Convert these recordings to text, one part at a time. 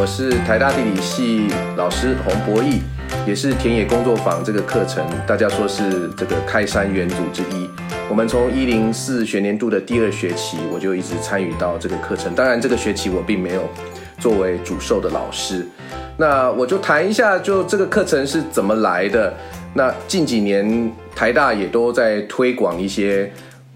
我是台大地理系老师洪博义，也是田野工作坊这个课程，大家说是这个开山元祖之一。我们从一零四学年度的第二学期，我就一直参与到这个课程。当然，这个学期我并没有作为主授的老师。那我就谈一下，就这个课程是怎么来的。那近几年台大也都在推广一些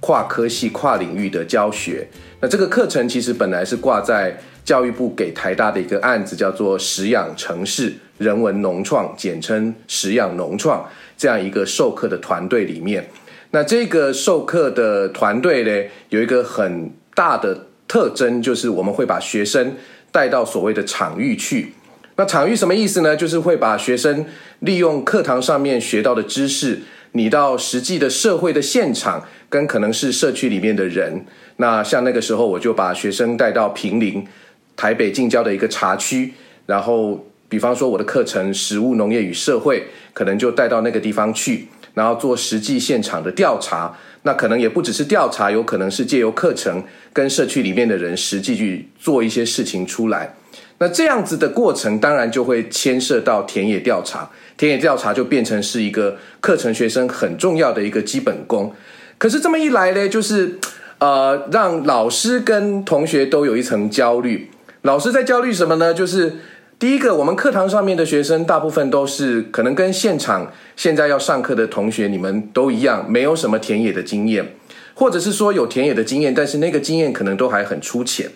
跨科系、跨领域的教学。那这个课程其实本来是挂在教育部给台大的一个案子，叫做“食养城市人文农创”，简称“食养农创”这样一个授课的团队里面。那这个授课的团队呢，有一个很大的特征，就是我们会把学生带到所谓的场域去。那场域什么意思呢？就是会把学生利用课堂上面学到的知识，你到实际的社会的现场，跟可能是社区里面的人。那像那个时候，我就把学生带到平林。台北近郊的一个茶区，然后比方说我的课程《食物、农业与社会》，可能就带到那个地方去，然后做实际现场的调查。那可能也不只是调查，有可能是借由课程跟社区里面的人实际去做一些事情出来。那这样子的过程，当然就会牵涉到田野调查。田野调查就变成是一个课程学生很重要的一个基本功。可是这么一来呢，就是呃，让老师跟同学都有一层焦虑。老师在焦虑什么呢？就是第一个，我们课堂上面的学生大部分都是可能跟现场现在要上课的同学你们都一样，没有什么田野的经验，或者是说有田野的经验，但是那个经验可能都还很粗浅，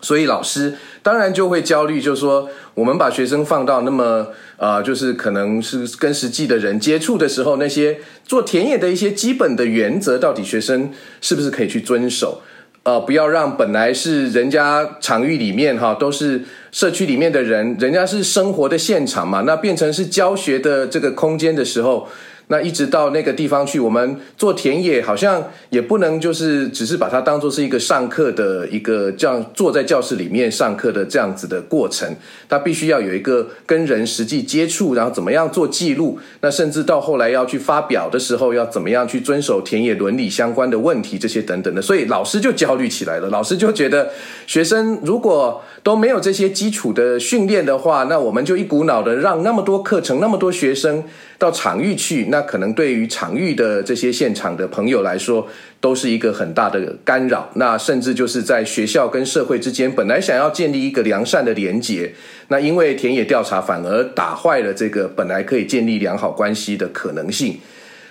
所以老师当然就会焦虑，就是说我们把学生放到那么啊，就是可能是跟实际的人接触的时候，那些做田野的一些基本的原则，到底学生是不是可以去遵守？呃，不要让本来是人家场域里面哈，都是社区里面的人，人家是生活的现场嘛，那变成是教学的这个空间的时候。那一直到那个地方去，我们做田野好像也不能就是只是把它当做是一个上课的一个这样坐在教室里面上课的这样子的过程，它必须要有一个跟人实际接触，然后怎么样做记录，那甚至到后来要去发表的时候，要怎么样去遵守田野伦理相关的问题这些等等的，所以老师就焦虑起来了，老师就觉得学生如果都没有这些基础的训练的话，那我们就一股脑的让那么多课程那么多学生。到场域去，那可能对于场域的这些现场的朋友来说，都是一个很大的干扰。那甚至就是在学校跟社会之间，本来想要建立一个良善的连结，那因为田野调查反而打坏了这个本来可以建立良好关系的可能性。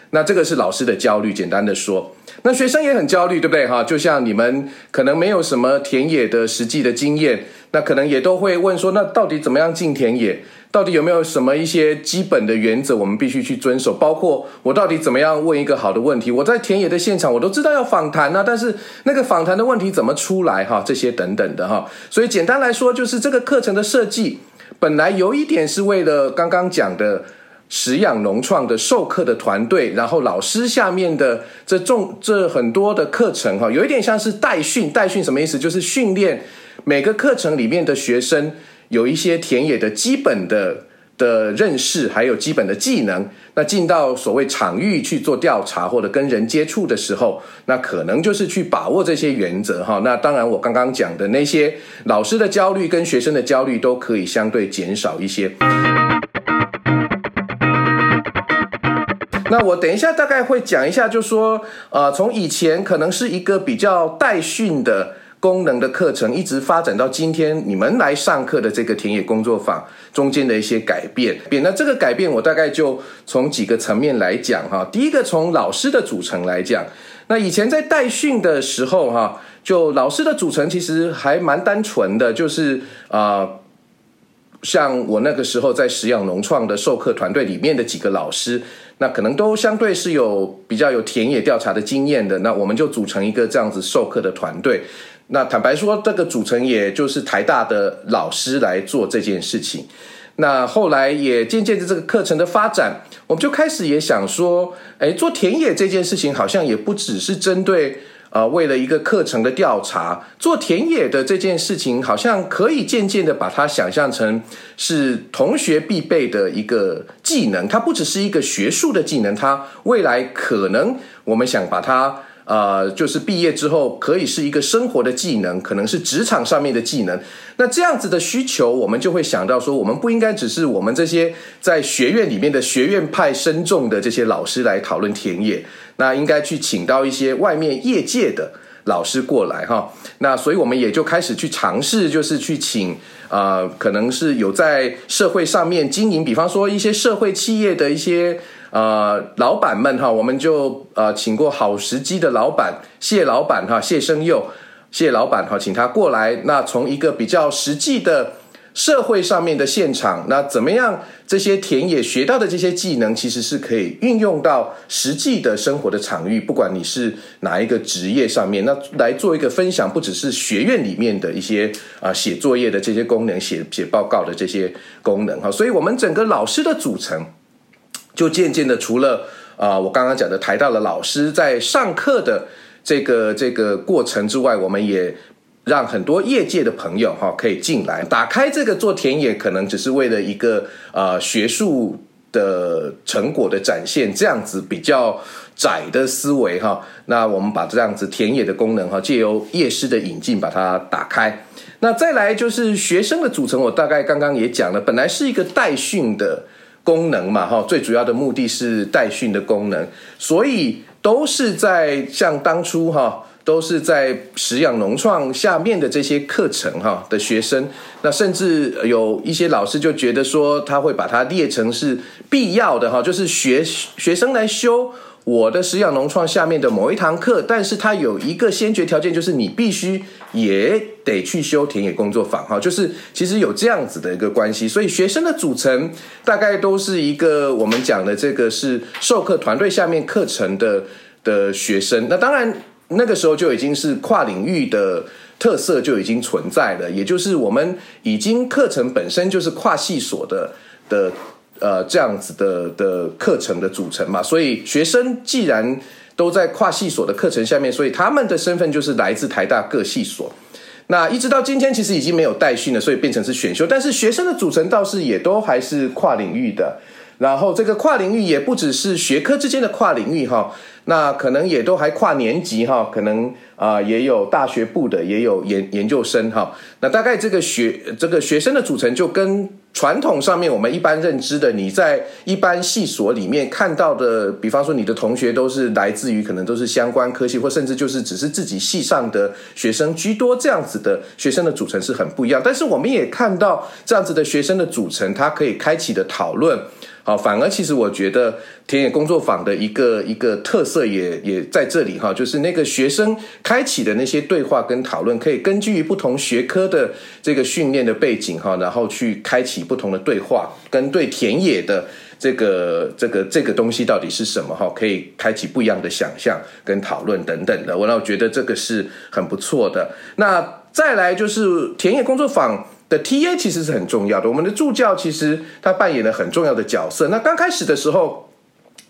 那这个是老师的焦虑，简单的说，那学生也很焦虑，对不对？哈，就像你们可能没有什么田野的实际的经验，那可能也都会问说，那到底怎么样进田野？到底有没有什么一些基本的原则，我们必须去遵守？包括我到底怎么样问一个好的问题？我在田野的现场，我都知道要访谈啊，但是那个访谈的问题怎么出来？哈，这些等等的哈。所以简单来说，就是这个课程的设计本来有一点是为了刚刚讲的食养农创的授课的团队，然后老师下面的这众这很多的课程哈，有一点像是代训。代训什么意思？就是训练每个课程里面的学生。有一些田野的基本的的认识，还有基本的技能。那进到所谓场域去做调查或者跟人接触的时候，那可能就是去把握这些原则哈。那当然，我刚刚讲的那些老师的焦虑跟学生的焦虑都可以相对减少一些。那我等一下大概会讲一下，就说呃，从以前可能是一个比较代训的。功能的课程一直发展到今天，你们来上课的这个田野工作坊中间的一些改变。那这个改变，我大概就从几个层面来讲哈。第一个，从老师的组成来讲，那以前在代训的时候哈，就老师的组成其实还蛮单纯的，就是啊，像我那个时候在实养农创的授课团队里面的几个老师，那可能都相对是有比较有田野调查的经验的，那我们就组成一个这样子授课的团队。那坦白说，这个组成也就是台大的老师来做这件事情。那后来也渐渐的这个课程的发展，我们就开始也想说，哎，做田野这件事情好像也不只是针对啊，为了一个课程的调查，做田野的这件事情好像可以渐渐的把它想象成是同学必备的一个技能，它不只是一个学术的技能，它未来可能我们想把它。呃，就是毕业之后可以是一个生活的技能，可能是职场上面的技能。那这样子的需求，我们就会想到说，我们不应该只是我们这些在学院里面的学院派深重的这些老师来讨论田野，那应该去请到一些外面业界的老师过来哈。那所以我们也就开始去尝试，就是去请啊，可能是有在社会上面经营，比方说一些社会企业的一些。呃，老板们哈，我们就呃请过好时机的老板谢老板哈，谢生佑谢老板哈，请他过来。那从一个比较实际的社会上面的现场，那怎么样这些田野学到的这些技能，其实是可以运用到实际的生活的场域，不管你是哪一个职业上面，那来做一个分享，不只是学院里面的一些啊写作业的这些功能，写写报告的这些功能哈。所以我们整个老师的组成。就渐渐的，除了啊，我刚刚讲的台大的老师在上课的这个这个过程之外，我们也让很多业界的朋友哈可以进来，打开这个做田野，可能只是为了一个呃学术的成果的展现，这样子比较窄的思维哈。那我们把这样子田野的功能哈，借由业师的引进把它打开。那再来就是学生的组成，我大概刚刚也讲了，本来是一个代训的。功能嘛，哈，最主要的目的是代训的功能，所以都是在像当初哈，都是在食养农创下面的这些课程哈的学生，那甚至有一些老师就觉得说，他会把它列成是必要的哈，就是学学生来修。我的食养农创下面的某一堂课，但是它有一个先决条件，就是你必须也得去修田野工作坊哈，就是其实有这样子的一个关系，所以学生的组成大概都是一个我们讲的这个是授课团队下面课程的的学生，那当然那个时候就已经是跨领域的特色就已经存在了，也就是我们已经课程本身就是跨系所的的。呃，这样子的的课程的组成嘛，所以学生既然都在跨系所的课程下面，所以他们的身份就是来自台大各系所。那一直到今天，其实已经没有代训了，所以变成是选修。但是学生的组成倒是也都还是跨领域的。然后这个跨领域也不只是学科之间的跨领域哈，那可能也都还跨年级哈，可能啊也有大学部的，也有研研究生哈。那大概这个学这个学生的组成就跟。传统上面我们一般认知的，你在一般系所里面看到的，比方说你的同学都是来自于可能都是相关科系，或甚至就是只是自己系上的学生居多，这样子的学生的组成是很不一样。但是我们也看到这样子的学生的组成，它可以开启的讨论。好，反而其实我觉得田野工作坊的一个一个特色这也也在这里哈，就是那个学生开启的那些对话跟讨论，可以根据不同学科的这个训练的背景哈，然后去开启不同的对话，跟对田野的这个这个这个东西到底是什么哈，可以开启不一样的想象跟讨论等等的。我倒觉得这个是很不错的。那再来就是田野工作坊。的 T A 其实是很重要的，我们的助教其实他扮演了很重要的角色。那刚开始的时候，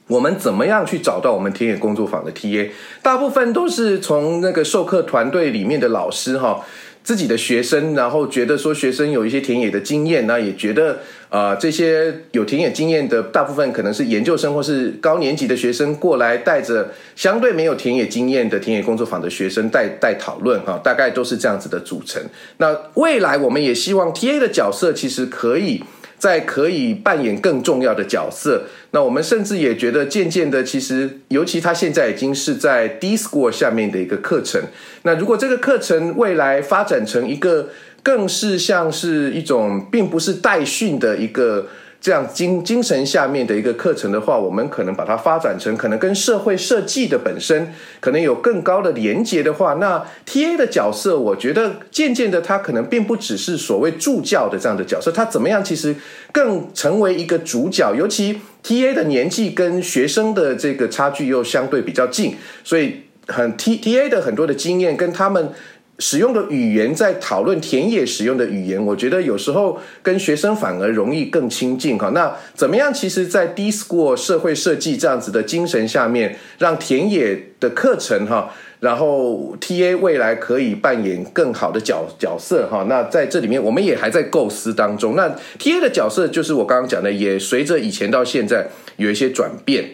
我们怎么样去找到我们田野工作坊的 T A？大部分都是从那个授课团队里面的老师哈。自己的学生，然后觉得说学生有一些田野的经验，那也觉得啊，这些有田野经验的大部分可能是研究生或是高年级的学生过来，带着相对没有田野经验的田野工作坊的学生带带讨论哈，大概都是这样子的组成。那未来我们也希望 T A 的角色其实可以。在可以扮演更重要的角色，那我们甚至也觉得渐渐的，其实尤其他现在已经是在 D School 下面的一个课程。那如果这个课程未来发展成一个，更是像是一种，并不是代训的一个。这样精精神下面的一个课程的话，我们可能把它发展成可能跟社会设计的本身可能有更高的连接的话，那 T A 的角色，我觉得渐渐的，他可能并不只是所谓助教的这样的角色，他怎么样其实更成为一个主角，尤其 T A 的年纪跟学生的这个差距又相对比较近，所以很 T T A 的很多的经验跟他们。使用的语言在讨论田野使用的语言，我觉得有时候跟学生反而容易更亲近哈。那怎么样？其实，在 D School 社会设计这样子的精神下面，让田野的课程哈，然后 TA 未来可以扮演更好的角角色哈。那在这里面，我们也还在构思当中。那 TA 的角色就是我刚刚讲的，也随着以前到现在有一些转变。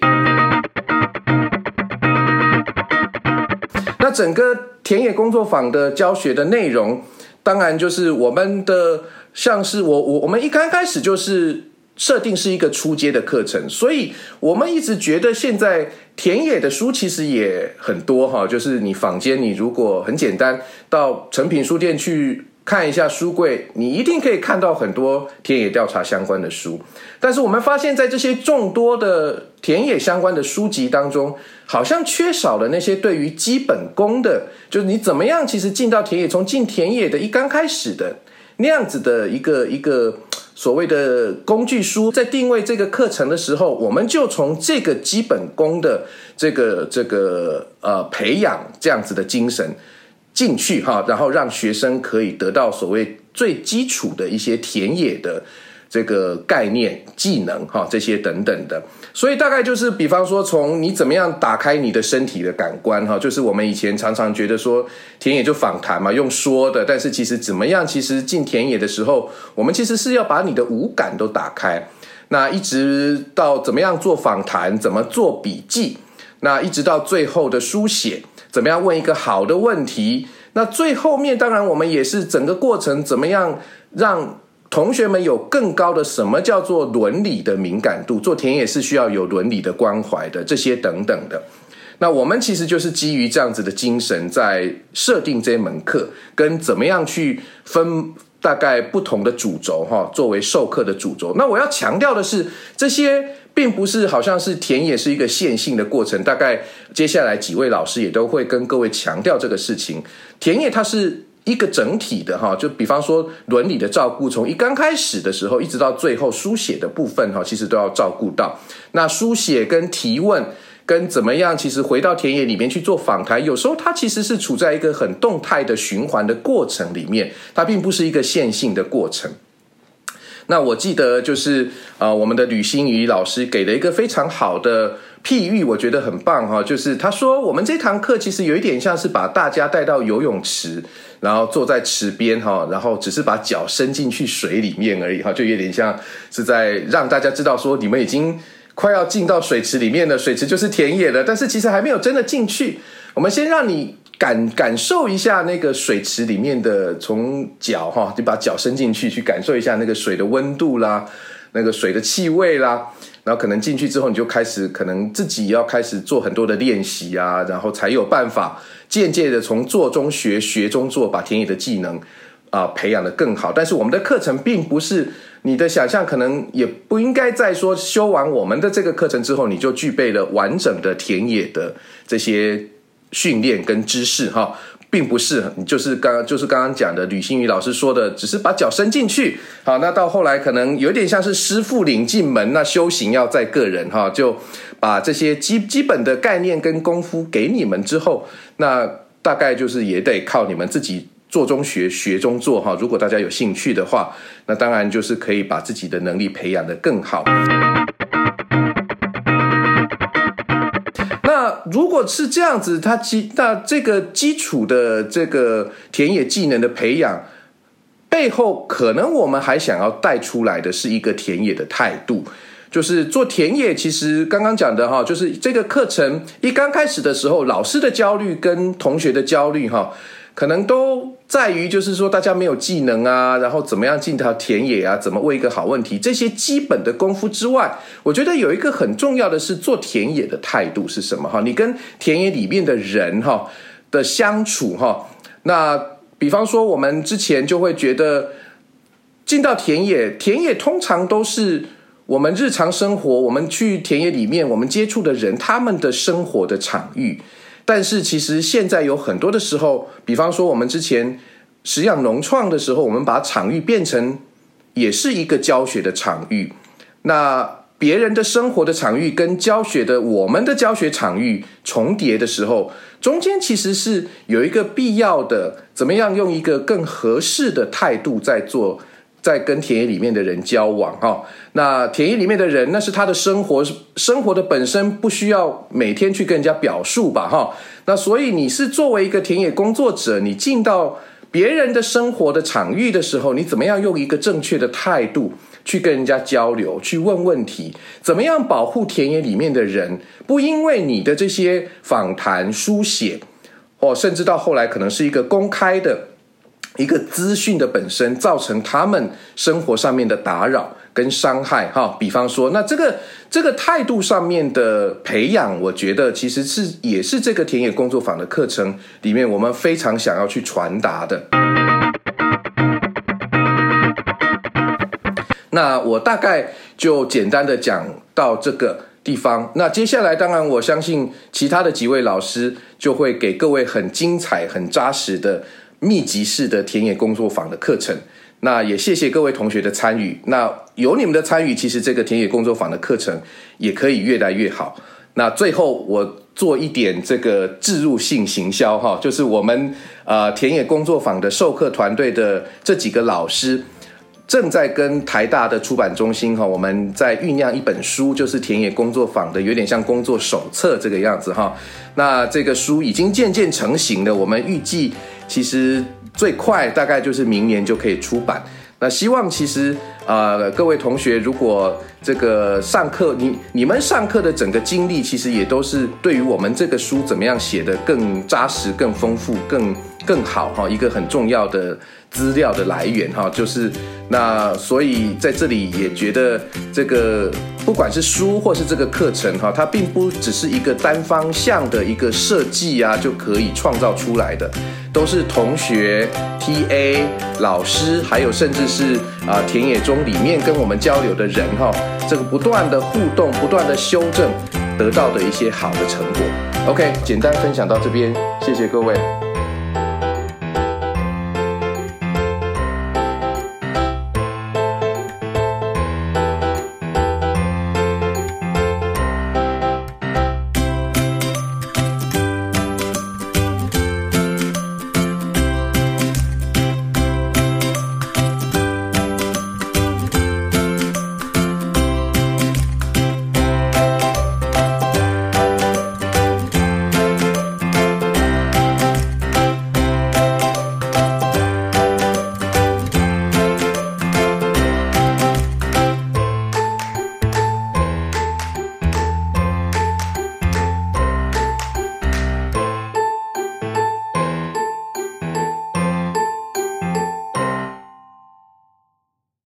那整个田野工作坊的教学的内容，当然就是我们的，像是我我我们一刚开始就是设定是一个初阶的课程，所以我们一直觉得现在田野的书其实也很多哈，就是你坊间你如果很简单到成品书店去。看一下书柜，你一定可以看到很多田野调查相关的书。但是我们发现，在这些众多的田野相关的书籍当中，好像缺少了那些对于基本功的，就是你怎么样其实进到田野，从进田野的一刚开始的那样子的一个一个所谓的工具书，在定位这个课程的时候，我们就从这个基本功的这个这个呃培养这样子的精神。进去哈，然后让学生可以得到所谓最基础的一些田野的这个概念、技能哈，这些等等的。所以大概就是，比方说，从你怎么样打开你的身体的感官哈，就是我们以前常常觉得说田野就访谈嘛，用说的，但是其实怎么样？其实进田野的时候，我们其实是要把你的五感都打开。那一直到怎么样做访谈，怎么做笔记，那一直到最后的书写。怎么样问一个好的问题？那最后面当然我们也是整个过程怎么样让同学们有更高的什么叫做伦理的敏感度？做田野是需要有伦理的关怀的，这些等等的。那我们其实就是基于这样子的精神，在设定这门课，跟怎么样去分大概不同的主轴哈，作为授课的主轴。那我要强调的是这些。并不是好像是田野是一个线性的过程，大概接下来几位老师也都会跟各位强调这个事情。田野它是一个整体的哈，就比方说伦理的照顾，从一刚开始的时候一直到最后书写的部分哈，其实都要照顾到。那书写跟提问跟怎么样，其实回到田野里面去做访谈，有时候它其实是处在一个很动态的循环的过程里面，它并不是一个线性的过程。那我记得就是啊，我们的吕新宇老师给了一个非常好的譬喻，我觉得很棒哈。就是他说，我们这堂课其实有一点像是把大家带到游泳池，然后坐在池边哈，然后只是把脚伸进去水里面而已哈，就有点像是在让大家知道说，你们已经快要进到水池里面了，水池就是田野了，但是其实还没有真的进去。我们先让你。感感受一下那个水池里面的，从脚哈，就把脚伸进去，去感受一下那个水的温度啦，那个水的气味啦。然后可能进去之后，你就开始可能自己要开始做很多的练习啊，然后才有办法渐渐的从做中学，学中做，把田野的技能啊培养的更好。但是我们的课程并不是你的想象，可能也不应该在说修完我们的这个课程之后，你就具备了完整的田野的这些。训练跟知识哈，并不是就是刚刚就是刚刚讲的吕新宇老师说的，只是把脚伸进去。好，那到后来可能有点像是师傅领进门，那修行要在个人哈，就把这些基基本的概念跟功夫给你们之后，那大概就是也得靠你们自己做中学，学中做哈。如果大家有兴趣的话，那当然就是可以把自己的能力培养的更好。那如果是这样子，它基那这个基础的这个田野技能的培养背后，可能我们还想要带出来的是一个田野的态度，就是做田野。其实刚刚讲的哈，就是这个课程一刚开始的时候，老师的焦虑跟同学的焦虑哈。可能都在于，就是说大家没有技能啊，然后怎么样进到田野啊，怎么问一个好问题，这些基本的功夫之外，我觉得有一个很重要的是做田野的态度是什么？哈，你跟田野里面的人哈的相处哈，那比方说我们之前就会觉得进到田野，田野通常都是我们日常生活，我们去田野里面，我们接触的人，他们的生活的场域。但是其实现在有很多的时候，比方说我们之前实际上农创的时候，我们把场域变成也是一个教学的场域。那别人的生活的场域跟教学的我们的教学场域重叠的时候，中间其实是有一个必要的，怎么样用一个更合适的态度在做。在跟田野里面的人交往哈，那田野里面的人那是他的生活，生活的本身不需要每天去跟人家表述吧哈，那所以你是作为一个田野工作者，你进到别人的生活的场域的时候，你怎么样用一个正确的态度去跟人家交流，去问问题，怎么样保护田野里面的人，不因为你的这些访谈书写。或甚至到后来可能是一个公开的一个资讯的本身，造成他们生活上面的打扰跟伤害。哈，比方说，那这个这个态度上面的培养，我觉得其实是也是这个田野工作坊的课程里面我们非常想要去传达的。那我大概就简单的讲到这个地方。那接下来，当然我相信其他的几位老师就会给各位很精彩、很扎实的密集式的田野工作坊的课程。那也谢谢各位同学的参与。那有你们的参与，其实这个田野工作坊的课程也可以越来越好。那最后我做一点这个置入性行销哈，就是我们呃田野工作坊的授课团队的这几个老师。正在跟台大的出版中心哈，我们在酝酿一本书，就是田野工作坊的，有点像工作手册这个样子哈。那这个书已经渐渐成型了，我们预计其实最快大概就是明年就可以出版。那希望其实呃各位同学，如果这个上课，你你们上课的整个经历，其实也都是对于我们这个书怎么样写的更扎实、更丰富、更更好哈，一个很重要的。资料的来源哈，就是那，所以在这里也觉得这个不管是书或是这个课程哈，它并不只是一个单方向的一个设计啊，就可以创造出来的，都是同学、TA、老师，还有甚至是啊田野中里面跟我们交流的人哈，这个不断的互动、不断的修正，得到的一些好的成果。OK，简单分享到这边，谢谢各位。